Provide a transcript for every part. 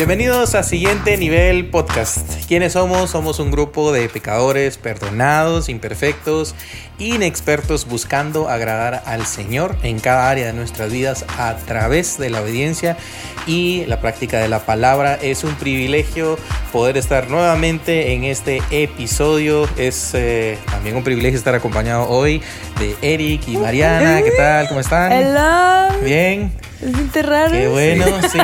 Bienvenidos a Siguiente Nivel Podcast. ¿Quiénes somos? Somos un grupo de pecadores perdonados, imperfectos, inexpertos buscando agradar al Señor en cada área de nuestras vidas a través de la obediencia y la práctica de la palabra. Es un privilegio poder estar nuevamente en este episodio. Es eh, también un privilegio estar acompañado hoy de Eric y Mariana. ¿Qué tal? ¿Cómo están? Hola. Bien. ¿Se siente raro? Qué bueno, sí,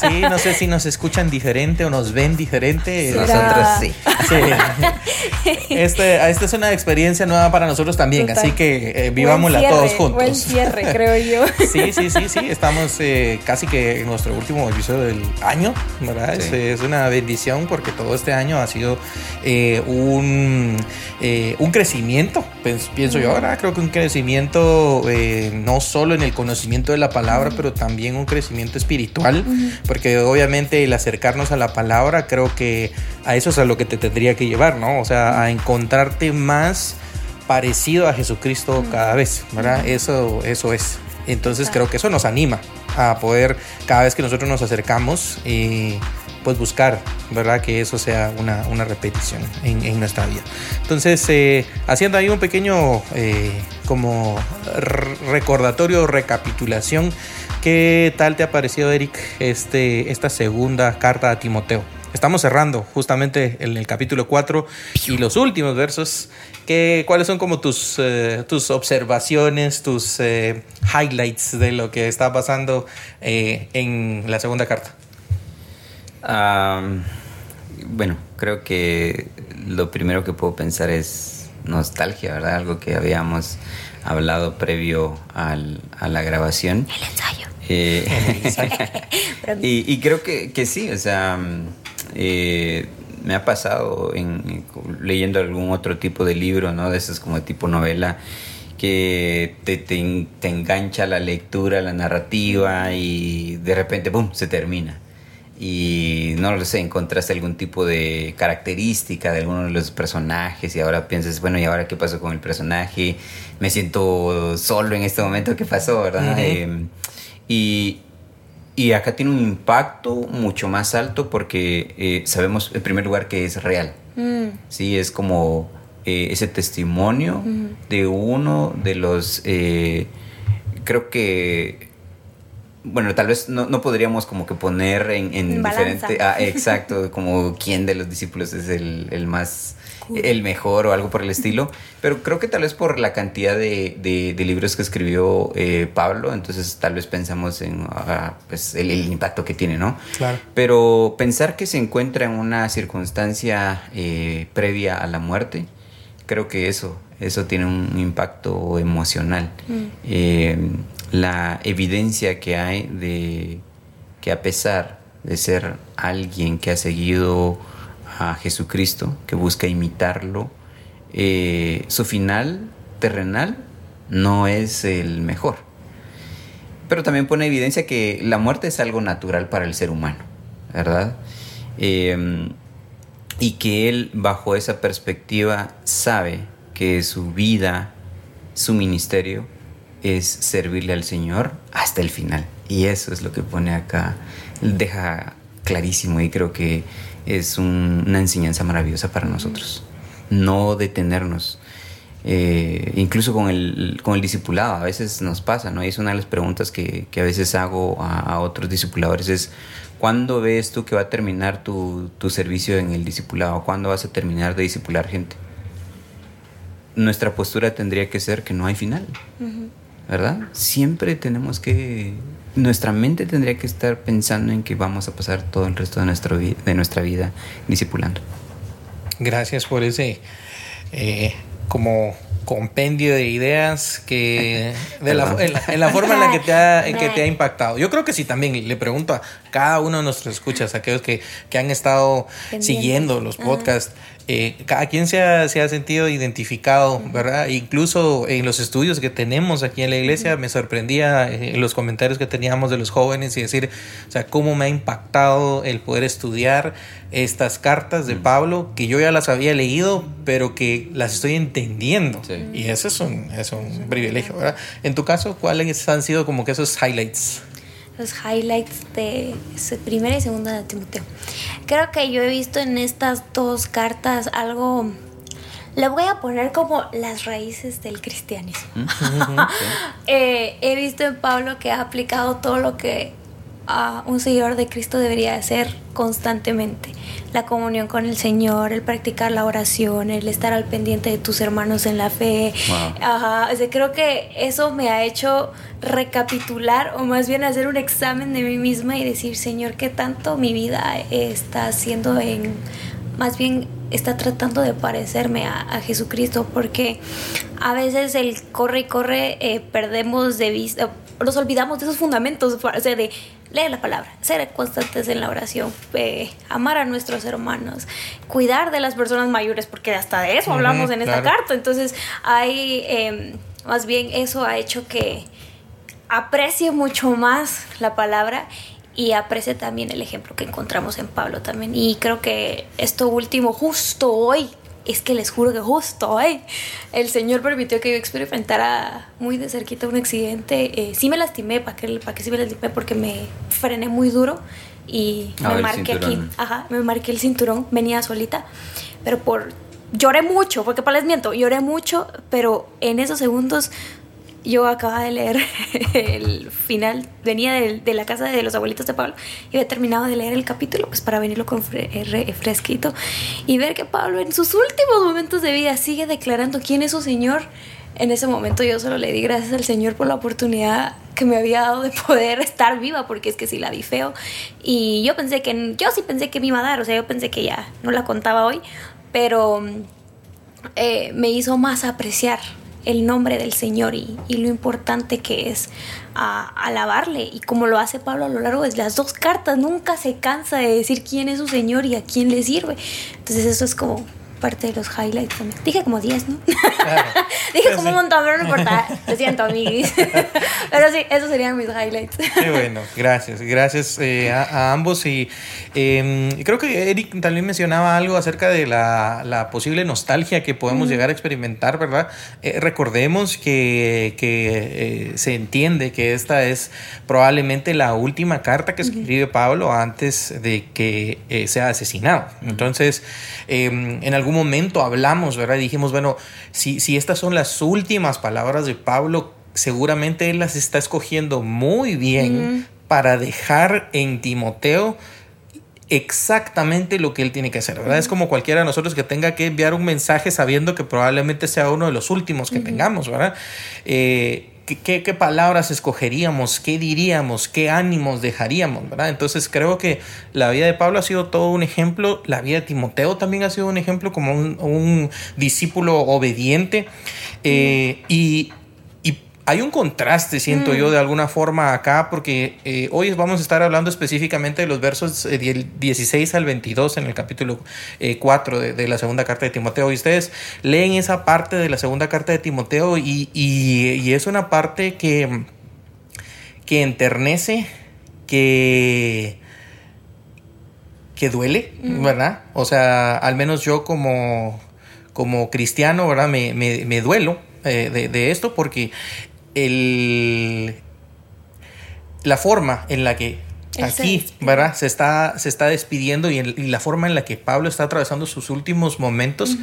sí. No sé si nos escuchan diferente o nos ven diferente. ¿Será? Nosotros sí. Sí. Este, esta es una experiencia nueva para nosotros también, Total. así que eh, Buen vivámosla cierre, todos Buen juntos. cierre, creo yo. Sí, sí, sí, sí. Estamos eh, casi que en nuestro último episodio del año, ¿verdad? Es, Sí. es una bendición porque todo este año ha sido eh, un, eh, un crecimiento, pienso yo ahora. Creo que un crecimiento eh, no solo en el conocimiento de la palabra, pero también un crecimiento espiritual, porque obviamente el acercarnos a la palabra, creo que a eso es a lo que te tendría que llevar, ¿no? O sea, a encontrarte más parecido a Jesucristo cada vez, ¿verdad? Eso, eso es. Entonces creo que eso nos anima a poder, cada vez que nosotros nos acercamos, eh, pues buscar, ¿verdad? Que eso sea una, una repetición en, en nuestra vida. Entonces, eh, haciendo ahí un pequeño eh, como recordatorio, recapitulación, ¿qué tal te ha parecido, Eric, este, esta segunda carta a Timoteo? Estamos cerrando justamente en el capítulo 4 y los últimos versos. ¿Qué, ¿Cuáles son como tus, eh, tus observaciones, tus eh, highlights de lo que está pasando eh, en la segunda carta? Am, bueno, creo que lo primero que puedo pensar es nostalgia, ¿verdad? Algo que habíamos hablado previo al- a la grabación. El ensayo. Eh, y, y creo que, que sí, o sea, mm, eh, me ha pasado en, leyendo algún otro tipo de libro, ¿no? De esos como tipo novela, que te, te, te engancha la lectura, la narrativa y de repente, ¡pum!, se termina. Y no lo sé, encontraste algún tipo de característica de alguno de los personajes y ahora piensas, bueno, ¿y ahora qué pasó con el personaje? Me siento solo en este momento, ¿qué pasó, verdad? Eh, y, y acá tiene un impacto mucho más alto porque eh, sabemos, en primer lugar, que es real. Mm, Sí, es como eh, ese testimonio de uno de los, eh, creo que, bueno, tal vez no, no podríamos como que poner en, diferente, ah, exacto, como quién de los discípulos es el, el más, el mejor o algo por el estilo, pero creo que tal vez por la cantidad de, de- de libros que escribió eh, Pablo, entonces tal vez pensamos en ah, pues, el, el impacto que tiene, ¿no? Claro. Pero pensar que se encuentra en una circunstancia eh, previa a la muerte, creo que eso, eso tiene un impacto emocional. mm, Eh, la evidencia que hay de que a pesar de ser alguien que ha seguido a Jesucristo, que busca imitarlo, eh, su final terrenal no es el mejor. Pero también pone evidencia que la muerte es algo natural para el ser humano, ¿verdad? Eh, y que él, bajo esa perspectiva, sabe que su vida, su ministerio, es servirle al Señor hasta el final. Y eso es lo que pone acá, deja clarísimo y creo que es un- una enseñanza maravillosa para nosotros. No detenernos. Eh, incluso con el, con el discipulado, a veces nos pasa, ¿no? Y es una de las preguntas que, a veces hago a, otros discipuladores, es ¿cuándo ves tú que va a terminar tu, tu servicio en el discipulado? ¿Cuándo vas a terminar de discipular gente? Nuestra postura tendría que ser que no hay final, ujú. ¿Verdad? Siempre tenemos que, nuestra mente tendría que estar pensando en que vamos a pasar todo el resto de, nuestro de nuestra vida discipulando. Gracias por ese eh, como compendio de ideas que de la, en, la, en la forma en la que te ha, en que te ha impactado. Yo creo que sí también le pregunto a cada uno de nuestros escuchas, aquellos que, que han estado siguiendo los podcasts, eh, cada quien se ha, se ha sentido identificado, ¿verdad? Incluso en los estudios que tenemos aquí en la iglesia me sorprendía eh, en los comentarios que teníamos de los jóvenes y decir, o sea, cómo me ha impactado el poder estudiar estas cartas de Pablo que yo ya las había leído, pero que las estoy entendiendo. Sí. Y eso es un, es un privilegio, ¿verdad? En tu caso, ¿cuáles han sido como que esos highlights? Los highlights de su primera y segunda de Timoteo. Creo que yo he visto en estas dos cartas algo le voy a poner como las raíces del cristianismo. Eh, he visto en Pablo que ha aplicado todo lo que un seguidor de Cristo debería hacer constantemente. La comunión con el Señor, el practicar la oración, el estar al pendiente de tus hermanos en la fe. Ajá, creo que eso me ha hecho recapitular o más bien hacer un examen de mí misma y decir, Señor, ¿qué tanto mi vida está haciendo en, más bien está tratando de parecerme a, Jesucristo? Porque a veces el corre y corre eh, perdemos de vista, nos olvidamos de esos fundamentos, o sea, de leer la palabra, ser constantes en la oración, eh, amar a nuestros hermanos, cuidar de las personas mayores, porque hasta de eso hablamos en esta carta. Entonces, hay, em, más bien eso ha hecho que aprecie mucho más la palabra y aprecie también el ejemplo que encontramos en Pablo también. Y creo que esto último, justo hoy, es que les juro que justo hoy el Señor permitió que yo experimentara muy de cerquita un accidente. Eh, sí me lastimé, ¿para qué, para que sí me lastimé? Porque me frené muy duro y me marqué aquí. Ajá, me marqué el cinturón, venía solita, pero por... Lloré mucho, porque para les miento, lloré mucho, pero en esos segundos yo acababa de leer el final, venía de, la casa de los abuelitos de Pablo y había terminado de leer el capítulo pues para venirlo con eh, fresquito y ver que Pablo en sus últimos momentos de vida sigue declarando quién es su Señor. En ese momento yo solo le di gracias al Señor por la oportunidad que me había dado de poder estar viva, porque es que sí la vi feo. Y yo pensé que, yo sí pensé que me iba a dar, o sea, yo pensé que ya no la contaba hoy, pero eh, me hizo más apreciar el nombre del Señor y, lo importante que es alabarle. Y como lo hace Pablo a lo largo de las dos cartas, nunca se cansa de decir quién es su Señor y a quién le sirve. Entonces eso es como parte de los highlights también. Dije como 10, ¿no? Dije como un montón, pero no importa. Lo siento, amiguis. pero sí, esos serían mis highlights. Qué bueno, gracias. Gracias eh, a, ambos. Y em, creo que Eric también mencionaba algo acerca de la, posible nostalgia que podemos llegar a experimentar, ¿verdad? Eh, recordemos que, que eh, se entiende que esta es probablemente la última carta que escribe Pablo antes de que sea asesinado. Entonces, em, en algún momento hablamos, ¿verdad? Y dijimos, bueno, si, si estas son las últimas palabras de Pablo, seguramente él las está escogiendo muy bien para dejar en Timoteo exactamente lo que él tiene que hacer, ¿verdad? Es como cualquiera de nosotros que tenga que enviar un mensaje sabiendo que probablemente sea uno de los últimos que tengamos, ¿verdad? Eh, ¿Qué, palabras escogeríamos? ¿Qué diríamos? ¿Qué ánimos dejaríamos? Entonces creo que la vida de Pablo ha sido todo un ejemplo, la vida de Timoteo también ha sido un ejemplo como un, un discípulo obediente eh, y, hay un contraste, siento yo, mm. de alguna forma acá, porque eh, hoy vamos a estar hablando específicamente de los versos 16 eh, al 22 en el capítulo 4 eh, de, la segunda carta de Timoteo. Y ustedes leen esa parte de la segunda carta de Timoteo y, es una parte que, que enternece, que que duele, mm. ¿verdad? O sea, al menos yo como, como cristiano, ¿verdad? Me, me, duelo de, de, esto porque el, la forma en la que aquí, ¿verdad? Se está, se está despidiendo y, la forma en la que Pablo está atravesando sus últimos momentos,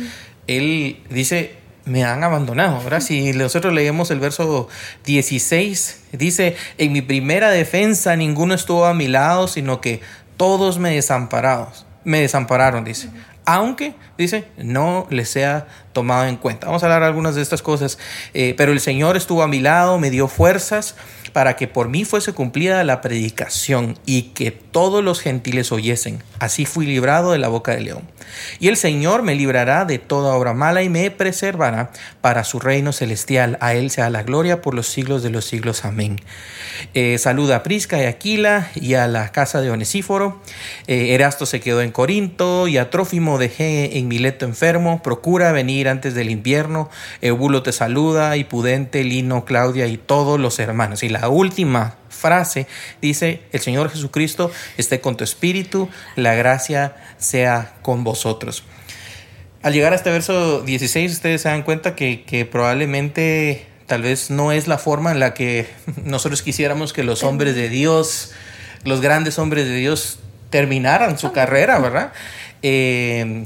él dice, me han abandonado, ¿verdad? Si nosotros leemos el verso 16, dice, en mi primera defensa ninguno estuvo a mi lado, sino que todos me desamparados, me desampararon, dice aunque, dice, no les sea tomado en cuenta. Vamos a hablar algunas de estas cosas, eh, pero el Señor estuvo a mi lado, me dio fuerzas para que por mí fuese cumplida la predicación y que todos los gentiles oyesen. Así fui librado de la boca del león. Y el Señor me librará de toda obra mala y me preservará para su reino celestial. A Él sea la gloria por los siglos de los siglos. Amén. Eh, saluda a Prisca y Aquila y a la casa de Onesíforo. Eh, Erasto se quedó en Corinto y a Trófimo dejé en Mileto enfermo. Procura venir antes del invierno. Eubulo te saluda y Pudente, Lino, Claudia y todos los hermanos. Y la última frase dice, el Señor Jesucristo esté con tu espíritu, la gracia sea con vosotros. Al llegar a este verso 16, ustedes se dan cuenta que, probablemente tal vez no es la forma en la que nosotros quisiéramos que los hombres de Dios, los grandes hombres de Dios, terminaran su carrera, ¿verdad? Eh,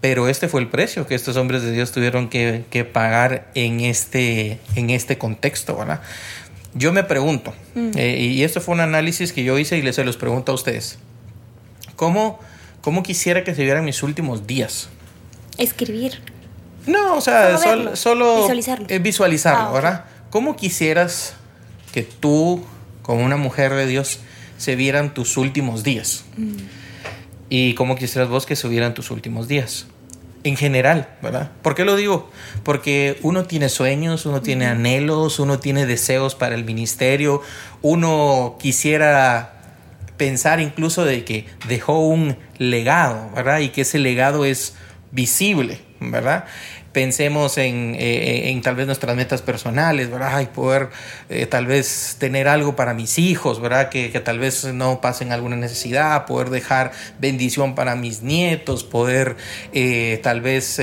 pero este fue el precio que estos hombres de Dios tuvieron que, pagar en este, en este contexto, ¿verdad? Yo me pregunto, eh, y esto fue un análisis que yo hice y les se los pregunto a ustedes, ¿cómo, cómo quisiera que se vieran mis últimos días? Escribir. No, o sea, solo, visualizarlo, eh, visualizarlo ah, ¿verdad? ¿Cómo quisieras que tú, como una mujer de Dios, se vieran tus últimos días? Mm. ¿Y cómo quisieras vos que se vieran tus últimos días? En general, ¿verdad? ¿Por qué lo digo? Porque uno tiene sueños, uno tiene anhelos, uno tiene deseos para el ministerio, uno quisiera pensar incluso de que dejó un legado, ¿verdad? Y que ese legado es visible, ¿verdad? Pensemos en, eh, en, tal vez nuestras metas personales, ¿verdad? Y poder eh, tal vez tener algo para mis hijos, ¿verdad? Que, que, tal vez no pasen alguna necesidad, poder dejar bendición para mis nietos, poder eh, tal vez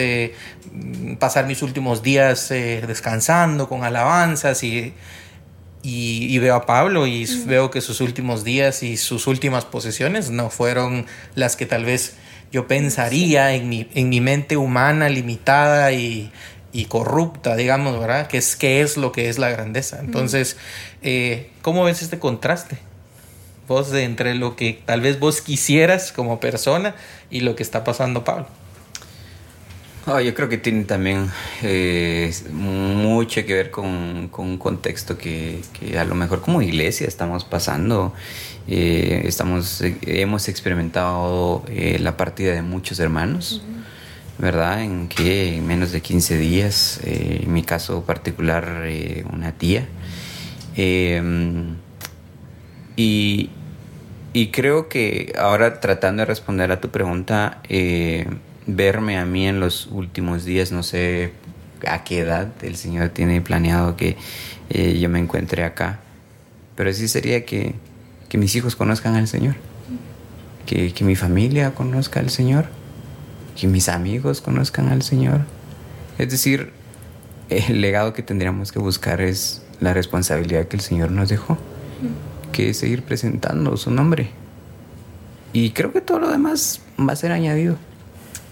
pasar mis últimos días descansando con alabanzas y, y, y, veo a Pablo y veo que sus últimos días y sus últimas posesiones no fueron las que tal vez yo pensaría en mi, en mi mente humana limitada y, corrupta, digamos, ¿verdad? ¿Qué es, qué es lo que es la grandeza? Entonces, eh, ¿cómo ves este contraste? Vos de entre lo que tal vez vos quisieras como persona y lo que está pasando Pablo. Oh, yo creo que tiene también eh, mucho que ver con, un contexto que, que, a lo mejor como iglesia estamos pasando eh, estamos, hemos experimentado eh, la partida de muchos hermanos, ¿verdad? En que en menos de 15 días, eh, en mi caso particular, una tía. Em, y, y, creo que ahora tratando de responder a tu pregunta, verme a mí en los últimos días, no sé a qué edad el Señor tiene planeado que yo me encuentre acá, pero sí sería que que mis hijos conozcan al Señor, que, mi familia conozca al Señor, que mis amigos conozcan al Señor. Es decir, el legado que tendríamos que buscar es la responsabilidad que el Señor nos dejó, que es seguir presentando su nombre. Y creo que todo lo demás va a ser añadido.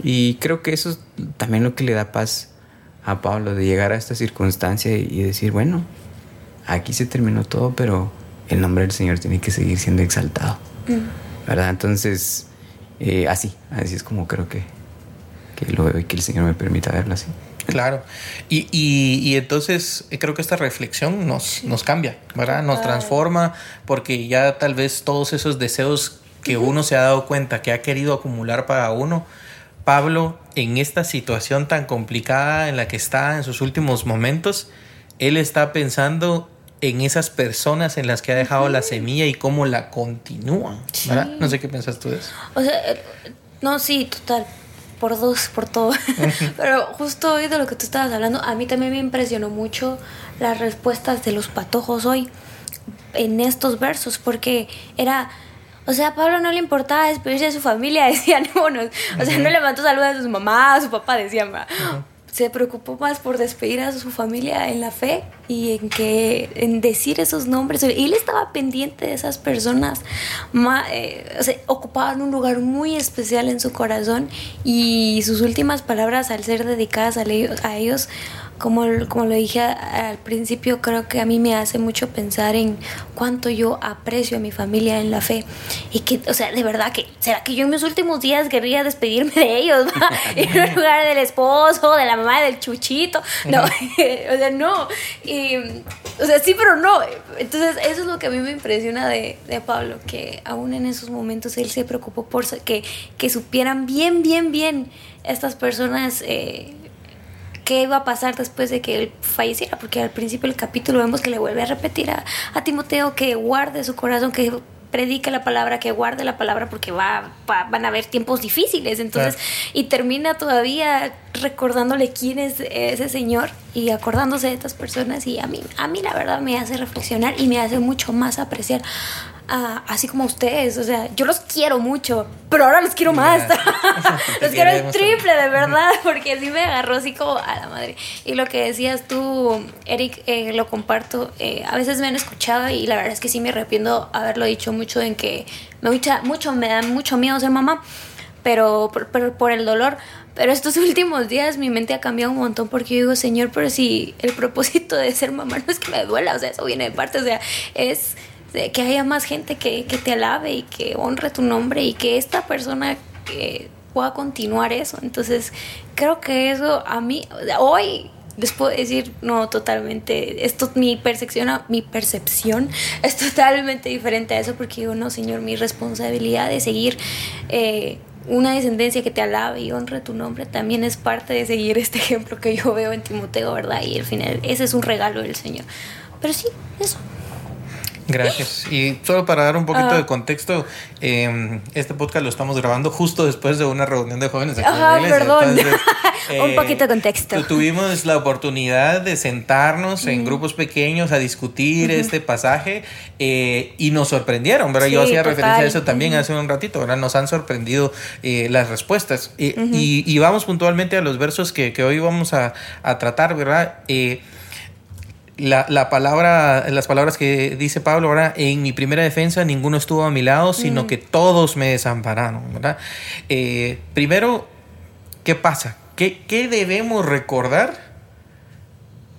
Y creo que eso es también lo que le da paz a Pablo, de llegar a esta circunstancia y decir, bueno, aquí se terminó todo, pero el nombre del Señor tiene que seguir siendo exaltado. Mm. ¿Verdad? Entonces, eh, así, así es como creo que, que lo veo y que el Señor me permita verlo así. Claro. Y, y, entonces eh, creo que esta reflexión nos, nos cambia, ¿verdad? Nos transforma porque ya tal vez todos esos deseos que uno se ha dado cuenta que ha querido acumular para uno, Pablo, en esta situación tan complicada en la que está en sus últimos momentos, él está pensando en esas personas en las que ha dejado la semilla y cómo la continúan. ¿verdad? No sé qué piensas tú de eso. O sea, eh, no, sí, total. Por dos, por todo. Pero justo hoy de lo que tú estabas hablando, a mí también me impresionó mucho las respuestas de los patojos hoy en estos versos, porque era. O sea, a Pablo no le importaba despedirse de su familia, decían, bueno, o sea, no le mandó saludos a su mamá, a su papá, decían, se preocupó más por despedir a su familia en la fe y en que en decir esos nombres. Él estaba pendiente de esas personas, eh, ocupaban un lugar muy especial en su corazón y sus últimas palabras al ser dedicadas a, a ellos como, como lo dije al principio, creo que a mí me hace mucho pensar en cuánto yo aprecio a mi familia en la fe. Y que, o sea, de verdad que, ¿será que yo en mis últimos días querría despedirme de ellos? en lugar del esposo, de la mamá, del chuchito. No, o sea, no. Y, o sea, sí, pero no. Entonces, eso es lo que a mí me impresiona de, de Pablo, que aún en esos momentos él se preocupó por que, que supieran bien, bien, bien estas personas. Eh, qué iba a pasar después de que él falleciera, porque al principio del capítulo vemos que le vuelve a repetir a, Timoteo que guarde su corazón, que predique la palabra, que guarde la palabra porque va, van a haber tiempos difíciles. Entonces, y termina todavía recordándole quién es ese señor y acordándose de estas personas y a mí, a mí la verdad me hace reflexionar y me hace mucho más apreciar así como ustedes. O sea, yo los quiero mucho, pero ahora los quiero más. los quiero el triple, de verdad, porque así me agarró así como a la madre. Y lo que decías tú, Eric, eh, lo comparto. Eh, a veces me han escuchado y la verdad es que sí me arrepiento haberlo dicho mucho en que me, mucho, me da mucho miedo ser mamá, pero por el dolor pero estos últimos días mi mente ha cambiado un montón porque yo digo, Señor, pero si el propósito de ser mamá no es que me duela, o sea, eso viene de parte, o sea, es que haya más gente que, que te alabe y que honre tu nombre y que esta persona que pueda continuar eso. Entonces, creo que eso a mí, hoy les puedo decir, no, totalmente, esto, mi percepción, mi percepción es totalmente diferente a eso porque digo, no, Señor, mi responsabilidad de seguir... Eh, una descendencia que te alabe y honre tu nombre también es parte de seguir este ejemplo que yo veo en Timoteo, ¿verdad? Y al final, ese es un regalo del Señor. Pero sí, eso. Gracias. Y solo para dar un poquito ah. de contexto, em, este podcast lo estamos grabando justo después de una reunión de jóvenes de Ajá, perdón. un eh, poquito de contexto. Tuvimos la oportunidad de sentarnos en grupos pequeños a discutir este pasaje eh, y nos sorprendieron, ¿verdad? Yo hacía referencia a eso también hace un ratito, ¿verdad? Nos han sorprendido eh, las respuestas. y, vamos puntualmente a los versos que, hoy vamos a, a tratar, ¿verdad? La, la, palabra, las palabras que dice Pablo, ahora en mi primera defensa ninguno estuvo a mi lado, sino mm. que todos me desampararon, ¿verdad? Eh, primero, ¿qué pasa? ¿Qué, ¿Qué debemos recordar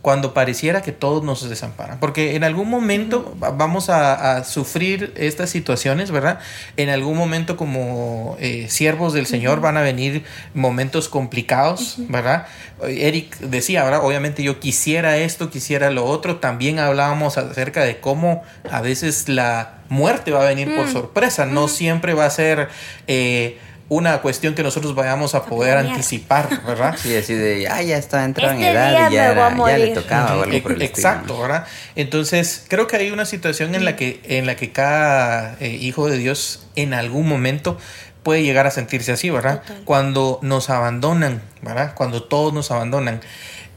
cuando pareciera que todos nos desamparan. Porque en algún momento vamos a, sufrir estas situaciones, ¿verdad? En algún momento como eh, siervos del Señor van a venir momentos complicados, ¿verdad? Eric decía, ¿verdad? Obviamente yo quisiera esto, quisiera lo otro. También hablábamos acerca de cómo a veces la muerte va a venir por mm. sorpresa. No siempre va a ser... Eh, una cuestión que nosotros vayamos a poder anticipar, ¿verdad? Sí, así de, ah, ya está entrando en este edad y ya, le tocaba algo por el Exacto, ¿verdad? Entonces, creo que hay una situación en la que, en la que cada eh, hijo de Dios en algún momento puede llegar a sentirse así, ¿verdad? Cuando nos abandonan, ¿verdad? Cuando todos nos abandonan.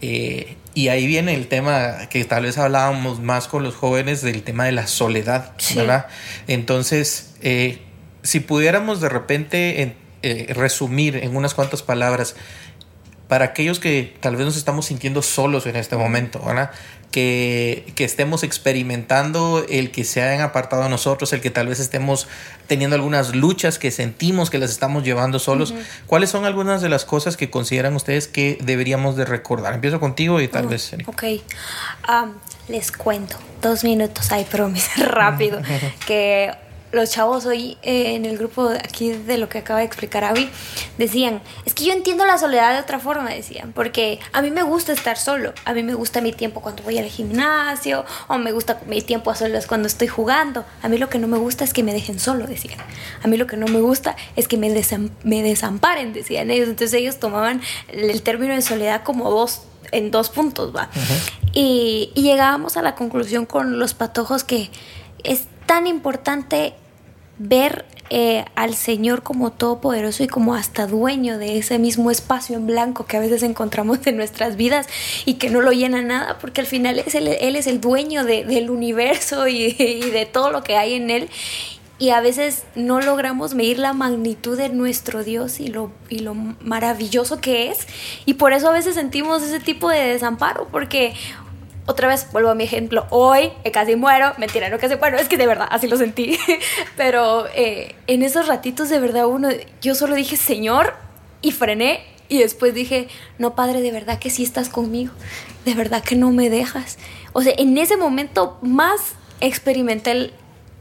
Eh, y ahí viene el tema que tal vez hablábamos más con los jóvenes del tema de la soledad, ¿verdad? Entonces, eh, si pudiéramos de repente eh, resumir en unas cuantas palabras, para aquellos que tal vez nos estamos sintiendo solos en este momento, ¿verdad? Que, que, estemos experimentando el que se hayan apartado a nosotros, el que tal vez estemos teniendo algunas luchas que sentimos que las estamos llevando solos. ¿Cuáles son algunas de las cosas que consideran ustedes que deberíamos de recordar? Empiezo contigo y tal vez... Ok, les cuento, dos minutos, hay promis, rápido, que los chavos hoy eh, en el grupo aquí de lo que acaba de explicar Avi decían, es que yo entiendo la soledad de otra forma, decían, porque a mí me gusta estar solo, a mí me gusta mi tiempo cuando voy al gimnasio, o me gusta mi tiempo a solas cuando estoy jugando, a mí lo que no me gusta es que me dejen solo, decían, a mí lo que no me gusta es que me, me desamparen, decían ellos, entonces ellos tomaban el término de soledad como dos en dos puntos, va. y, y llegábamos a la conclusión con los patojos que es tan importante ver eh, al Señor como todopoderoso y como hasta dueño de ese mismo espacio en blanco que a veces encontramos en nuestras vidas y que no lo llena nada, porque al final es Él es el dueño del universo y, de todo lo que hay en Él. Y a veces no logramos medir la magnitud de nuestro Dios y lo, y lo maravilloso que es. Y por eso a veces sentimos ese tipo de desamparo, porque otra vez vuelvo a mi ejemplo, hoy casi muero, mentira, no casi muero, es que de verdad así lo sentí, pero eh, en esos ratitos de verdad uno, yo solo dije, Señor, y frené y después dije, no, Padre, de verdad que sí estás conmigo, de verdad que no me dejas. O sea, en ese momento más experimenté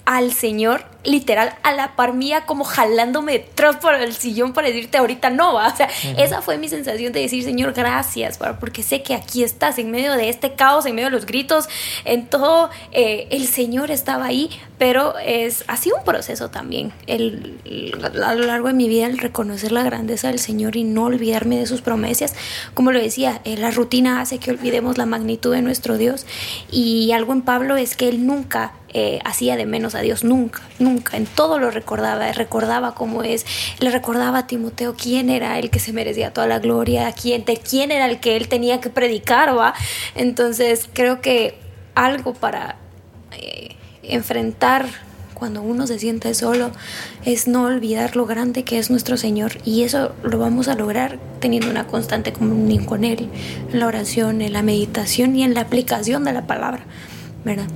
al Señor literal a la par mía como jalándome detrás por el sillón para decirte ahorita no, ¿va? o sea, esa fue mi sensación de decir, Señor, gracias, porque sé que aquí estás en medio de este caos, en medio de los gritos, en todo, eh, el Señor estaba ahí, pero es, ha sido un proceso también, el, a lo largo de mi vida, el reconocer la grandeza del Señor y no olvidarme de sus promesas, como lo decía, eh, la rutina hace que olvidemos la magnitud de nuestro Dios y algo en Pablo es que él nunca eh, hacía de menos a Dios, nunca, nunca en todo lo recordaba, recordaba cómo es, le recordaba a Timoteo quién era el que se merecía toda la gloria, quién, de quién era el que él tenía que predicar, ¿va? Entonces creo que algo para eh, enfrentar cuando uno se siente solo es no olvidar lo grande que es nuestro Señor y eso lo vamos a lograr teniendo una constante comunión con Él, en la oración, en la meditación y en la aplicación de la palabra, ¿verdad?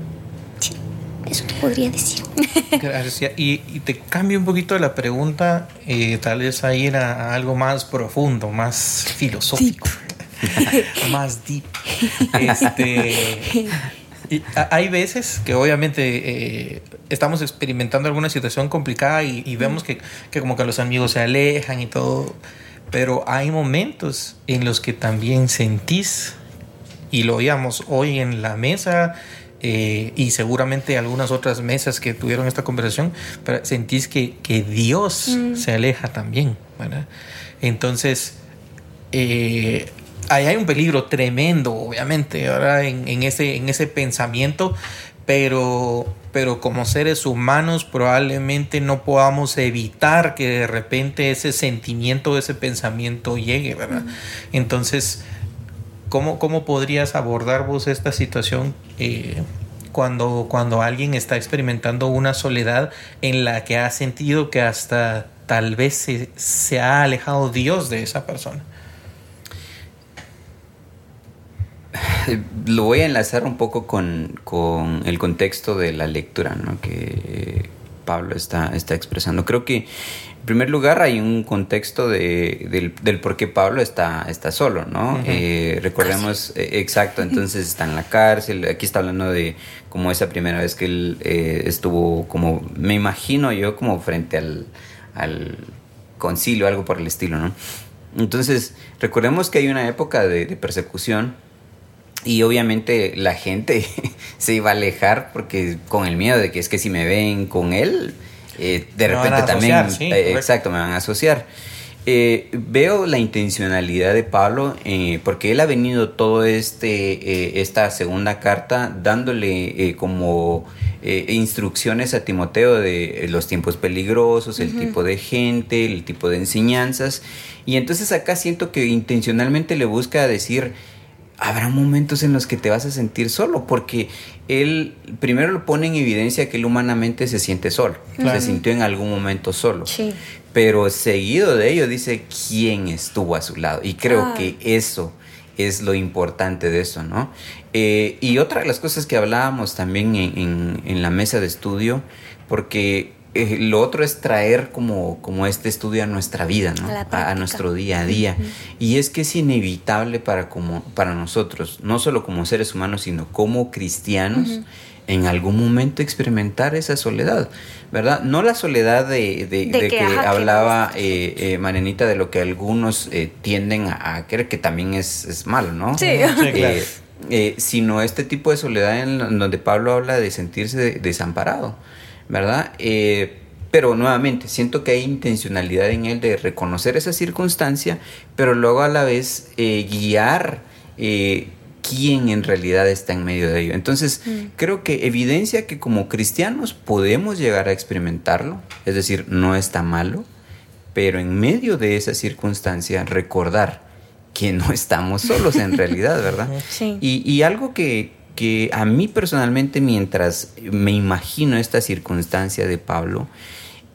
Eso te podría decir. Gracias. Y, te cambio un poquito la pregunta, eh, tal vez a ir a, algo más profundo, más filosófico. más deep. Este, hay veces que obviamente eh, estamos experimentando alguna situación complicada y, vemos que, como que los amigos se alejan y todo, pero hay momentos en los que también sentís, y lo oíamos hoy en la mesa, eh, y seguramente algunas otras mesas que tuvieron esta conversación, pero sentís que, Dios mm. se aleja también, Entonces, eh, ahí hay un peligro tremendo, obviamente, ahora en, ese, en ese pensamiento, pero, pero como seres humanos probablemente no podamos evitar que de repente ese sentimiento, ese pensamiento llegue, ¿verdad? Entonces, ¿cómo, ¿cómo podrías abordar vos esta situación? Eh, cuando, cuando alguien está experimentando una soledad en la que ha sentido que hasta tal vez se, se ha alejado Dios de esa persona. lo voy a enlazar un poco con, el contexto de la lectura que Pablo está, está expresando. Creo que en primer lugar hay un contexto de, del, por qué Pablo está, está solo, ¿no? Eh, recordemos, eh, exacto, entonces está en la cárcel, aquí está hablando de como esa primera vez que él eh, estuvo como, me imagino yo como frente al, al concilio, algo por el estilo, ¿no? Entonces, recordemos que hay una época de persecución y obviamente la gente se iba a alejar porque con el miedo de que es que si me ven con él, eh, de repente también, eh, exacto, me van a asociar. Eh, veo la intencionalidad de Pablo porque él ha venido todo este esta segunda carta dándole como instrucciones a Timoteo de los tiempos peligrosos, el tipo de gente, el tipo de enseñanzas. Y entonces acá siento que intencionalmente le busca decir habrá momentos en los que te vas a sentir solo, porque él primero lo pone en evidencia que él humanamente se siente solo, se sintió en algún momento solo. Pero seguido de ello dice quién estuvo a su lado. Y creo ah. que eso es lo importante de eso, ¿no? Eh, y otra de las cosas que hablábamos también en, en la mesa de estudio, porque eh, lo otro es traer como, como este estudio a nuestra vida, ¿no? A, nuestro día a día. Y es que es inevitable para, como, para nosotros, no solo como seres humanos, sino como cristianos, en algún momento experimentar esa soledad, ¿verdad? No la soledad de, que, hablaba eh, eh, Marenita, de lo que algunos eh, tienden a, creer que también es, es malo, ¿no? Sí, sí sino este tipo de soledad en donde Pablo habla de sentirse desamparado. ¿Verdad? Eh, pero nuevamente, siento que hay intencionalidad en él de reconocer esa circunstancia, pero luego a la vez eh, guiar eh, quién en realidad está en medio de ello. Entonces, mm. creo que evidencia que como cristianos podemos llegar a experimentarlo, es decir, no está malo, pero en medio de esa circunstancia recordar que no estamos solos en realidad, ¿verdad? Sí. y algo que, que a mí personalmente, mientras me imagino esta circunstancia de Pablo,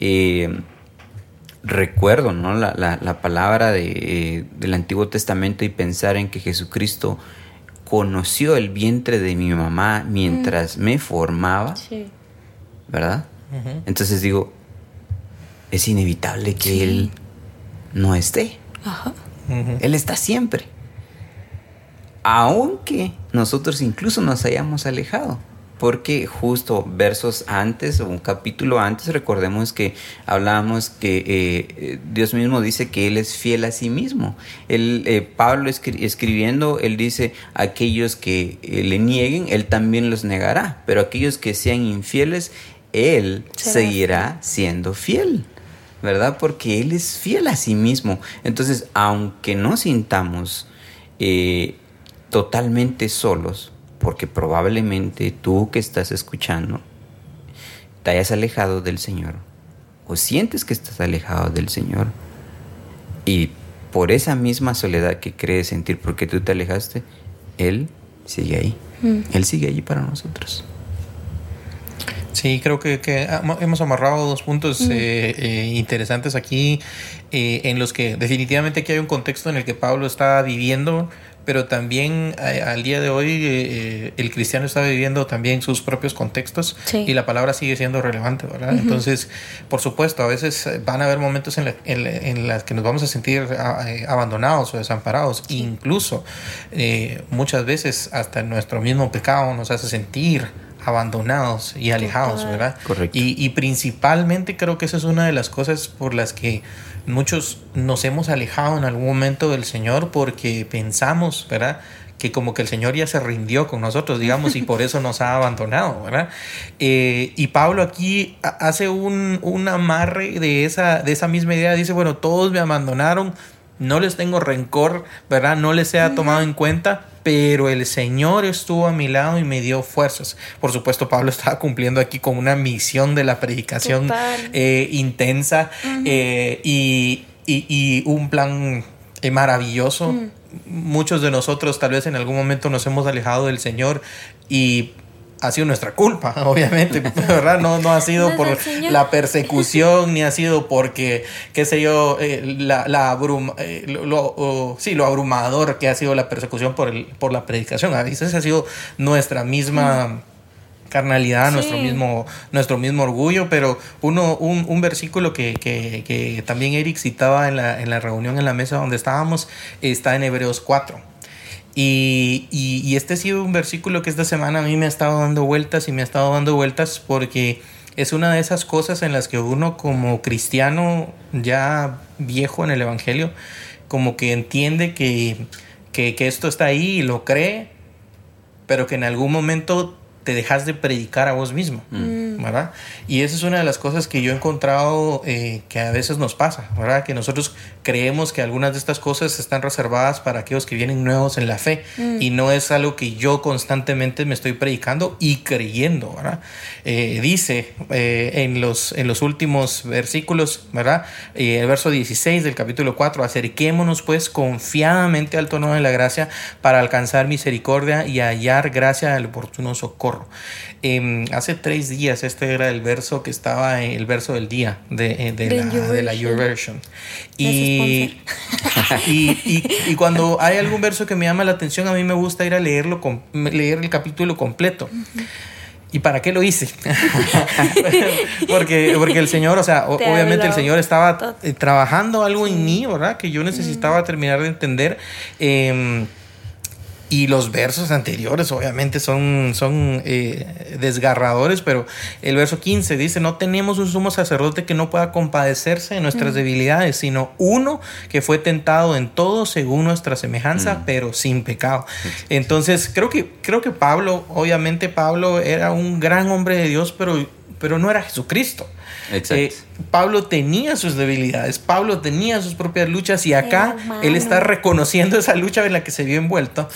eh, recuerdo ¿no? la, palabra de, del Antiguo Testamento y pensar en que Jesucristo conoció el vientre de mi mamá mientras mm. me formaba, ¿verdad? Entonces digo, es inevitable que Él no esté. Él está siempre aunque nosotros incluso nos hayamos alejado. Porque justo versos antes o un capítulo antes, recordemos que hablábamos que eh, Dios mismo dice que Él es fiel a sí mismo. Él, eh, Pablo escribiendo, Él dice, aquellos que eh, le nieguen, Él también los negará. Pero aquellos que sean infieles, Él seguirá siendo fiel. ¿Verdad? Porque Él es fiel a sí mismo. Entonces, aunque no sintamos totalmente solos, porque probablemente tú que estás escuchando te hayas alejado del Señor o sientes que estás alejado del Señor y por esa misma soledad que crees sentir porque tú te alejaste, Él sigue ahí. Mm. Él sigue allí para nosotros. Sí, creo que, que hemos amarrado dos puntos eh, eh, interesantes aquí eh, en los que definitivamente aquí hay un contexto en el que Pablo está viviendo pero también eh, al día de hoy eh, eh, el cristiano está viviendo también sus propios contextos y la palabra sigue siendo relevante, ¿verdad? Entonces, por supuesto, a veces van a haber momentos en, en, los que nos vamos a sentir abandonados o desamparados, incluso muchas veces hasta nuestro mismo pecado nos hace sentir abandonados y alejados, ¿verdad? Correcto. Y, y principalmente creo que esa es una de las cosas por las que muchos nos hemos alejado en algún momento del Señor porque pensamos, ¿verdad? que como que el Señor ya se rindió con nosotros, digamos, y por eso nos ha abandonado, ¿verdad? Eh, y Pablo aquí hace un, un, amarre de esa, de esa misma idea, dice, bueno, todos me abandonaron, no les tengo rencor, ¿verdad? No les he tomado en cuenta, pero el Señor estuvo a mi lado y me dio fuerzas. Por supuesto, Pablo estaba cumpliendo aquí con una misión de la predicación eh, intensa eh, y, y, un plan eh, maravilloso. Muchos de nosotros tal vez en algún momento nos hemos alejado del Señor y ha sido nuestra culpa, obviamente, ¿verdad? No, no ha sido por la persecución, ni ha sido porque, qué sé yo, eh, la, la abruma, eh, lo, sí, lo abrumador que ha sido la persecución por, el, por la predicación. A veces ha sido nuestra misma carnalidad, nuestro, mismo, nuestro mismo orgullo, pero uno, un, un versículo que, que, que, también Eric citaba en la, en la reunión en la mesa donde estábamos está en Hebreos 4 y, este ha sido un versículo que esta semana a mí me ha estado dando vueltas y me ha estado dando vueltas porque es una de esas cosas en las que uno como cristiano ya viejo en el Evangelio, como que entiende que, que, que esto está ahí y lo cree, pero que en algún momento te dejas de predicar a vos mismo, mm. ¿verdad? Y esa es una de las cosas que yo he encontrado eh, que a veces nos pasa, ¿verdad? Que nosotros creemos que algunas de estas cosas están reservadas para aquellos que vienen nuevos en la fe mm. y no es algo que yo constantemente me estoy predicando y creyendo, ¿verdad? Eh, dice eh, en, los, en los últimos versículos, ¿verdad? el verso 16 del capítulo 4, acerquémonos pues confiadamente al tono de la gracia para alcanzar misericordia y hallar gracia al oportuno socorro. Em, hace tres días este era el verso que estaba el verso del día de, eh, la, Your Version. Y, y, cuando hay algún verso que me llama la atención, a mí me gusta ir a leerlo, leer el capítulo completo. ¿Y para qué lo hice? porque, porque el Señor, o sea, obviamente el Señor estaba eh, trabajando algo en mí, ¿verdad? Que yo necesitaba terminar de entender. Eh, y los versos anteriores obviamente son, son eh, desgarradores, pero el verso 15 dice, no tenemos un sumo sacerdote que no pueda compadecerse de nuestras mm. debilidades, sino uno que fue tentado en todo según nuestra semejanza, mm. pero sin pecado. Entonces, creo que, creo que Pablo, obviamente Pablo era un gran hombre de Dios, pero, pero no era Jesucristo. Eh, Pablo tenía sus debilidades, Pablo tenía sus propias luchas y acá él está reconociendo esa lucha en la que se vio envuelto.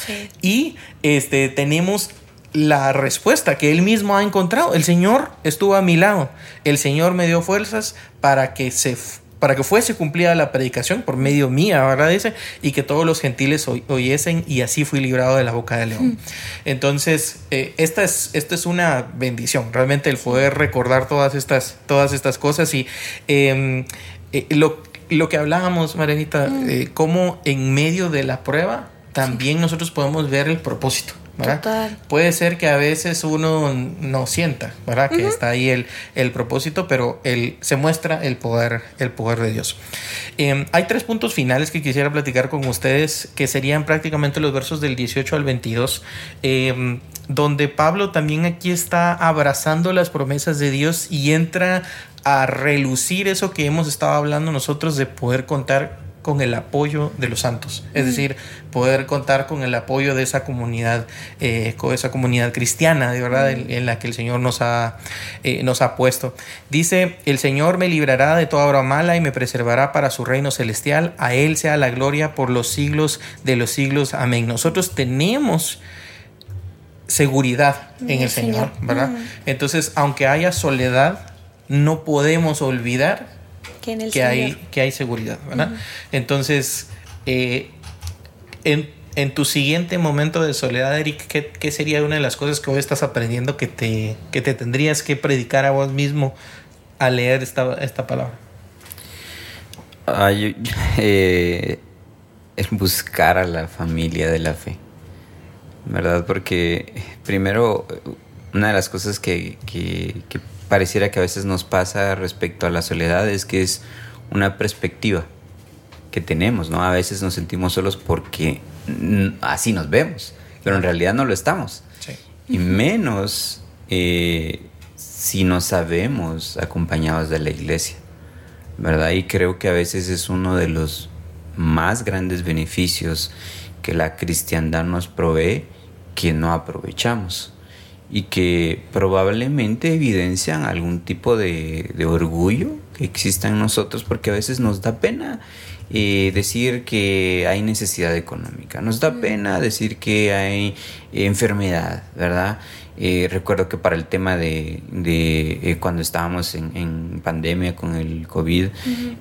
Y este, tenemos la respuesta que él mismo ha encontrado. El Señor estuvo a mi lado, el Señor me dio fuerzas para que se para que fuese cumplida la predicación por medio mía, ¿verdad? Dice, y que todos los gentiles oyesen y así fui librado de la boca del león. Entonces, eh, esta, es, esta es una bendición, realmente el poder recordar todas estas, todas estas cosas y em, eh, lo, lo, que hablábamos, Marianita, eh, cómo en medio de la prueba también nosotros podemos ver el propósito. Puede ser que a veces uno no sienta, ¿verdad? Que está ahí el, el propósito, pero el, se muestra el poder, el poder de Dios. Em, hay tres puntos finales que quisiera platicar con ustedes, que serían prácticamente los versos del 18 al 22, em, donde Pablo también aquí está abrazando las promesas de Dios y entra a relucir eso que hemos estado hablando nosotros de poder contar con el apoyo de los santos, es decir, poder contar con el apoyo de esa comunidad, eh, con esa comunidad cristiana, de verdad, en, la que el Señor nos ha, eh, nos ha puesto. Dice, el Señor me librará de toda obra mala y me preservará para su reino celestial, a Él sea la gloria por los siglos de los siglos. Amén. Nosotros tenemos seguridad en el Señor, ¿verdad? Entonces, aunque haya soledad, no podemos olvidar que, hay, que hay seguridad, ¿verdad? Entonces, eh, en en tu siguiente momento de soledad, Eric, ¿qué, sería una de las cosas que hoy estás aprendiendo que te, que te tendrías que predicar a vos mismo al leer esta, esta palabra? eh, es buscar a la familia de la fe, ¿verdad? Porque primero, una de las cosas que, que, que pareciera que a veces nos pasa respecto a la soledad es que es una perspectiva que tenemos, ¿no? A veces nos sentimos solos porque así nos vemos, pero en realidad no lo estamos. Y menos eh, si no sabemos acompañados de la iglesia, ¿verdad? Y creo que a veces es uno de los más grandes beneficios que la cristiandad nos provee que no aprovechamos y que probablemente evidencian algún tipo de, de orgullo que exista en nosotros porque a veces nos da pena eh, decir que hay necesidad económica, nos da pena decir que hay enfermedad, ¿verdad? Eh, recuerdo que para el tema de, de eh, cuando estábamos en, pandemia con el COVID,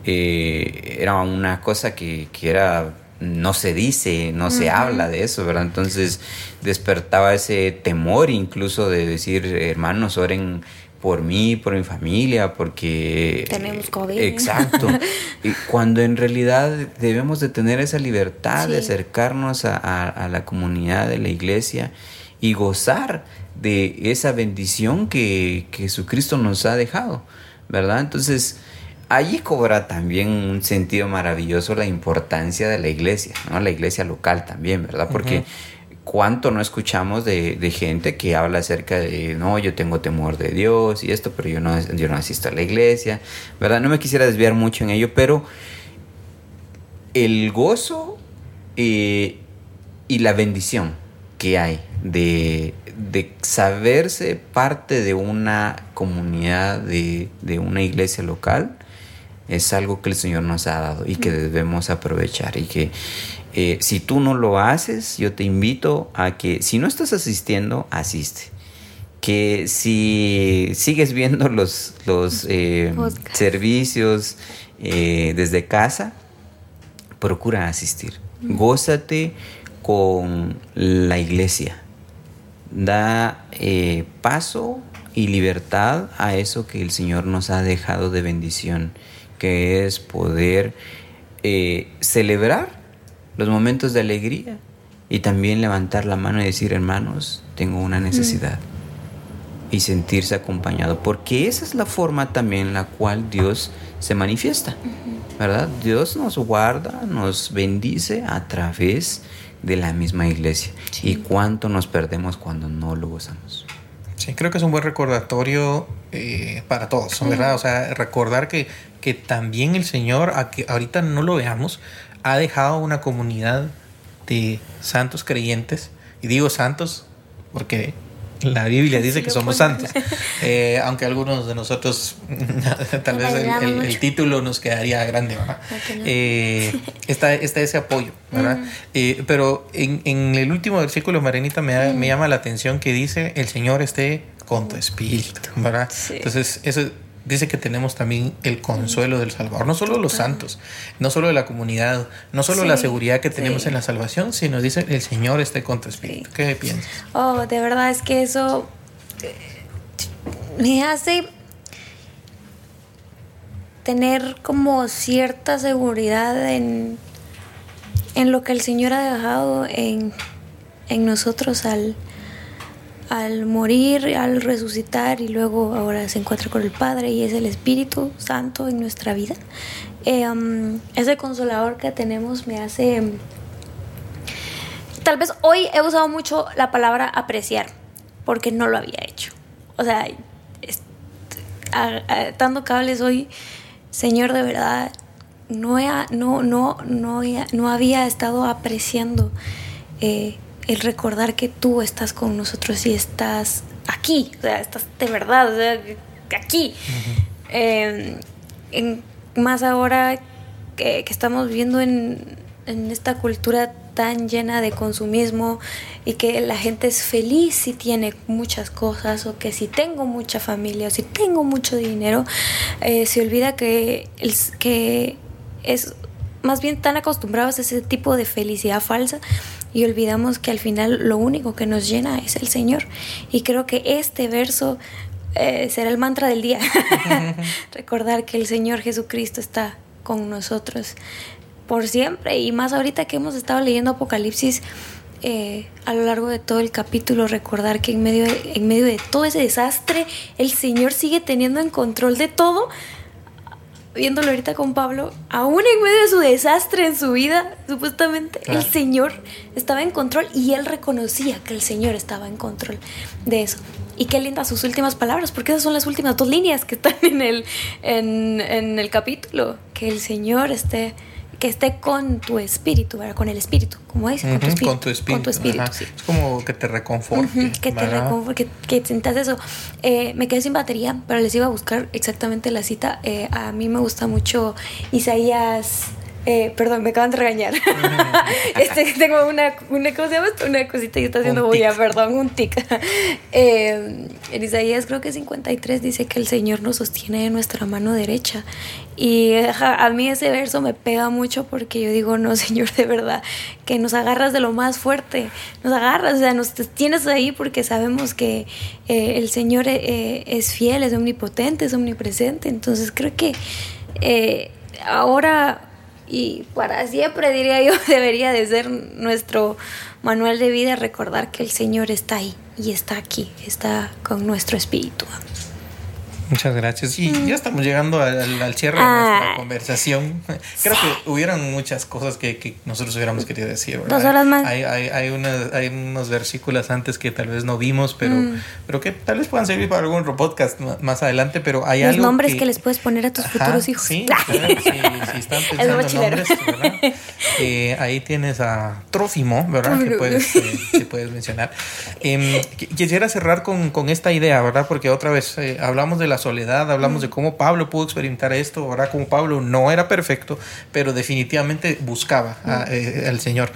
era una cosa que, que era no se dice, no se habla de eso, ¿verdad? Entonces despertaba ese temor incluso de decir, hermanos, oren por mí, por mi familia, porque... Tenemos COVID. Exacto. y cuando en realidad debemos de tener esa libertad de acercarnos a, la comunidad de la iglesia y gozar de esa bendición que, Jesucristo nos ha dejado, ¿verdad? Entonces, allí cobra también un sentido maravilloso la importancia de la iglesia, ¿no? La iglesia local también, ¿verdad? Porque cuánto no escuchamos de, gente que habla acerca de, no, yo tengo temor de Dios y esto, pero yo no, yo no asisto a la iglesia, ¿verdad? No me quisiera desviar mucho en ello, pero el gozo eh, y la bendición que hay de, saberse parte de una comunidad, de, de una iglesia local, es algo que el Señor nos ha dado y que debemos aprovechar y que eh, si tú no lo haces, yo te invito a que si no estás asistiendo, asiste. Que si sigues viendo los, los eh, servicios eh, desde casa, procura asistir. Gózate con la iglesia. Da paso y libertad a eso que el Señor nos ha dejado de bendición, que es poder celebrar los momentos de alegría y también levantar la mano y decir, hermanos, tengo una necesidad. Y sentirse acompañado, porque esa es la forma también en la cual Dios se manifiesta, ¿verdad? Dios nos guarda, nos bendice a través de la misma iglesia. Y cuánto nos perdemos cuando no lo gozamos. Sí, creo que es un buen recordatorio eh, para todos, ¿verdad? O sea, recordar que, que también el Señor, a que ahorita no lo veamos, ha dejado una comunidad de santos creyentes, y digo santos porque la Biblia dice que somos santos, eh, aunque algunos de nosotros tal vez el, título nos quedaría grande, ¿verdad? Eh, está, ese apoyo, ¿verdad? Eh, pero en, el último versículo, Marenita, me, me llama la atención que dice, el Señor esté con tu espíritu, ¿verdad? Entonces, eso dice que tenemos también el consuelo del Salvador, no solo los santos, no solo de la comunidad, no solo la seguridad que tenemos en la salvación, sino dice el Señor esté con tu espíritu. ¿Qué piensas? Oh, de verdad es que eso eh, me hace tener como cierta seguridad en, en lo que el Señor ha dejado en, en nosotros al al morir, al resucitar y luego ahora se encuentra con el Padre y es el Espíritu Santo en nuestra vida. Eh, um, ese consolador que tenemos me hace... Tal vez hoy he usado mucho la palabra apreciar porque no lo había hecho. O sea, dando cables hoy, Señor, de verdad, no, no, no, no, no había estado apreciando. Eh, el recordar que tú estás con nosotros y estás aquí, o sea, estás de verdad, o sea, aquí. Em, más ahora que, estamos viviendo en, esta cultura tan llena de consumismo y que la gente es feliz si tiene muchas cosas o que si tengo mucha familia o si tengo mucho dinero, eh, se olvida que, que es más bien tan acostumbrados a ese tipo de felicidad falsa y olvidamos que al final lo único que nos llena es el Señor. Y creo que este verso eh, será el mantra del día. Recordar que el Señor Jesucristo está con nosotros por siempre y más ahorita que hemos estado leyendo Apocalipsis. Eh, a lo largo de todo el capítulo recordar que en medio, en medio de todo ese desastre el Señor sigue teniendo en control de todo viéndolo ahorita con Pablo, aún en medio de su desastre en su vida, supuestamente el Señor estaba en control y él reconocía que el Señor estaba en control de eso. Y qué lindas sus últimas palabras, porque esas son las últimas dos líneas que están en el, en, en el capítulo, que el Señor esté que esté con tu espíritu, ¿verdad? Con el espíritu, como dice, con, tu espíritu, con tu espíritu. Es como que te reconforte. que te reconforte, que, sientas eso. Eh, me quedé sin batería, pero les iba a buscar exactamente la cita. Eh, a mí me gusta mucho Isaías eh, perdón, me acaban de regañar. este, tengo una, una, ¿cómo se llama Una cosita que está haciendo bulla, perdón, un tic. eh, en Isaías creo que 53 dice que el Señor nos sostiene de nuestra mano derecha. Y a mí ese verso me pega mucho porque yo digo, no, Señor, de verdad, que nos agarras de lo más fuerte, nos agarras, o sea, nos tienes ahí porque sabemos que eh, el Señor eh, es fiel, es omnipotente, es omnipresente. Entonces creo que ahora y para siempre, diría yo, debería de ser nuestro manual de vida, recordar que el Señor está ahí y está aquí, está con nuestro espíritu. Muchas gracias. Y ya estamos llegando al, cierre de nuestra ah. conversación. Creo que hubieron muchas cosas que, nosotros hubiéramos querido decir. Dos horas más. Hay, hay, hay, hay, unos versículos antes que tal vez no vimos, pero, mm. pero que tal vez puedan servir para algún podcast más adelante. Pero hay Los algo. nombres que, les puedes poner a tus futuros hijos. Sí, si, están pensando en nombres, eh, ahí tienes a Trófimo, ¿verdad? que puedes, eh, puedes mencionar. Em, quisiera cerrar con, con, esta idea, ¿verdad? Porque otra vez eh, hablamos de la soledad, hablamos de cómo Pablo pudo experimentar esto, ahora como Pablo no era perfecto, pero definitivamente buscaba eh, al Señor.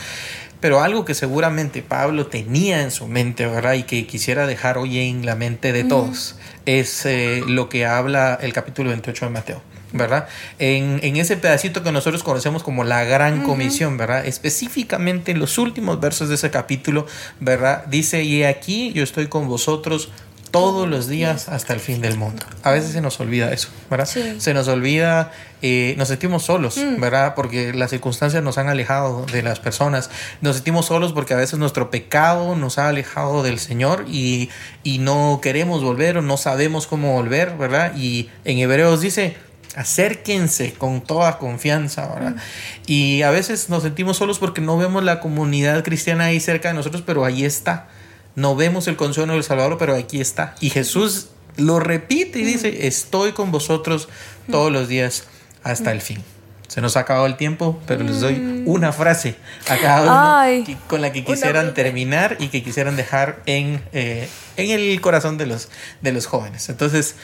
Pero algo que seguramente Pablo tenía en su mente, ¿verdad? Y que quisiera dejar hoy en la mente de todos, es eh, lo que habla el capítulo 28 de Mateo. ¿verdad? En, en, ese pedacito que nosotros conocemos como la gran comisión, ¿verdad? Específicamente en los últimos versos de ese capítulo, ¿verdad? Dice, y aquí yo estoy con vosotros todos los días hasta el fin del mundo. A veces se nos olvida eso, ¿verdad? Se nos olvida, eh, nos sentimos solos, mm. ¿verdad? Porque las circunstancias nos han alejado de las personas. Nos sentimos solos porque a veces nuestro pecado nos ha alejado del Señor y, y no queremos volver o no sabemos cómo volver, ¿verdad? Y en Hebreos dice, acérquense con toda confianza, ¿verdad? Mm. Y a veces nos sentimos solos porque no vemos la comunidad cristiana ahí cerca de nosotros, pero ahí está no vemos el consuelo del Salvador, pero aquí está. Y Jesús lo repite y dice, estoy con vosotros todos los días hasta el fin. Se nos ha acabado el tiempo, pero les doy mm. una frase a cada uno con la que quisieran terminar y que quisieran dejar en, eh, en el corazón de los, de los jóvenes. Entonces,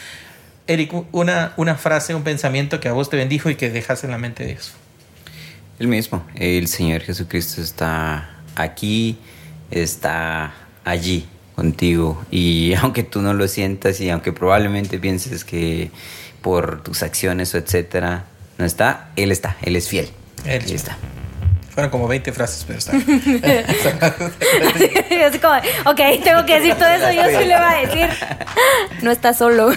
Eric, una, una frase, un pensamiento que a vos te bendijo y que dejas en la mente de eso. El mismo, el Señor Jesucristo está aquí, está allí contigo y aunque tú no lo sientas y aunque probablemente pienses que por tus acciones o etcétera no está, él está, él es fiel. Él está. Fueron como 20 frases, pero está. Así como, ok, tengo que decir todo eso, yo sí le voy a decir. No estás solo.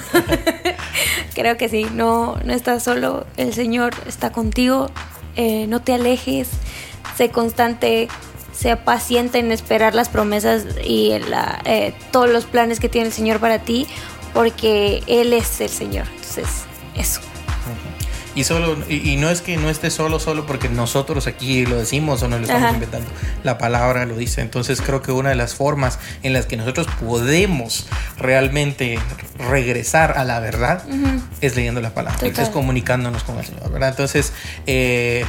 Creo que sí, no, no estás solo. El Señor está contigo. Eh, no te alejes. Sé constante sea paciente en esperar las promesas y eh, todos los planes que tiene el Señor para ti, porque Él es el Señor. Entonces, eso. Y, solo, y, no es que no esté solo, solo porque nosotros aquí lo decimos o no lo estamos inventando. La palabra lo dice. Entonces creo que una de las formas en las que nosotros podemos realmente regresar a la verdad es leyendo la palabra, es comunicándonos con el Señor, ¿verdad? Entonces, eh,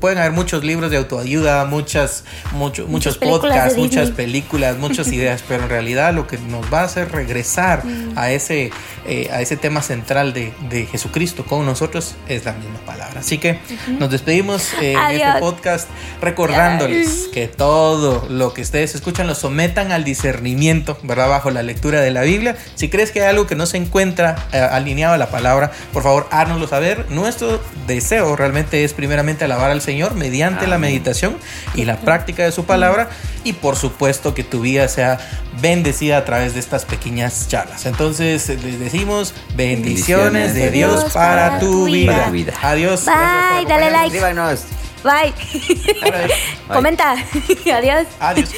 pueden haber muchos libros de autoayuda, muchas, muchos podcasts, muchas películas, muchas ideas, pero en realidad lo que nos va a hacer regresar mm. a, ese, eh, a ese tema central de, Jesucristo con nosotros es la misma palabra. Así que nos despedimos eh, en este podcast recordándoles que todo lo que ustedes escuchan lo sometan al discernimiento, ¿verdad? Bajo la lectura de la Biblia. Si crees que hay algo que no se encuentra eh, alineado a la palabra, por favor, háznoslo saber. Nuestro deseo realmente es primeramente alabar alabar al Señor mediante la meditación y la práctica de su palabra y por supuesto que tu vida sea bendecida a través de estas pequeñas charlas. Entonces les decimos bendiciones, de Dios para, tu vida. Adiós. Bye, dale like. Bye. Bye. Comenta. Adiós. Adiós.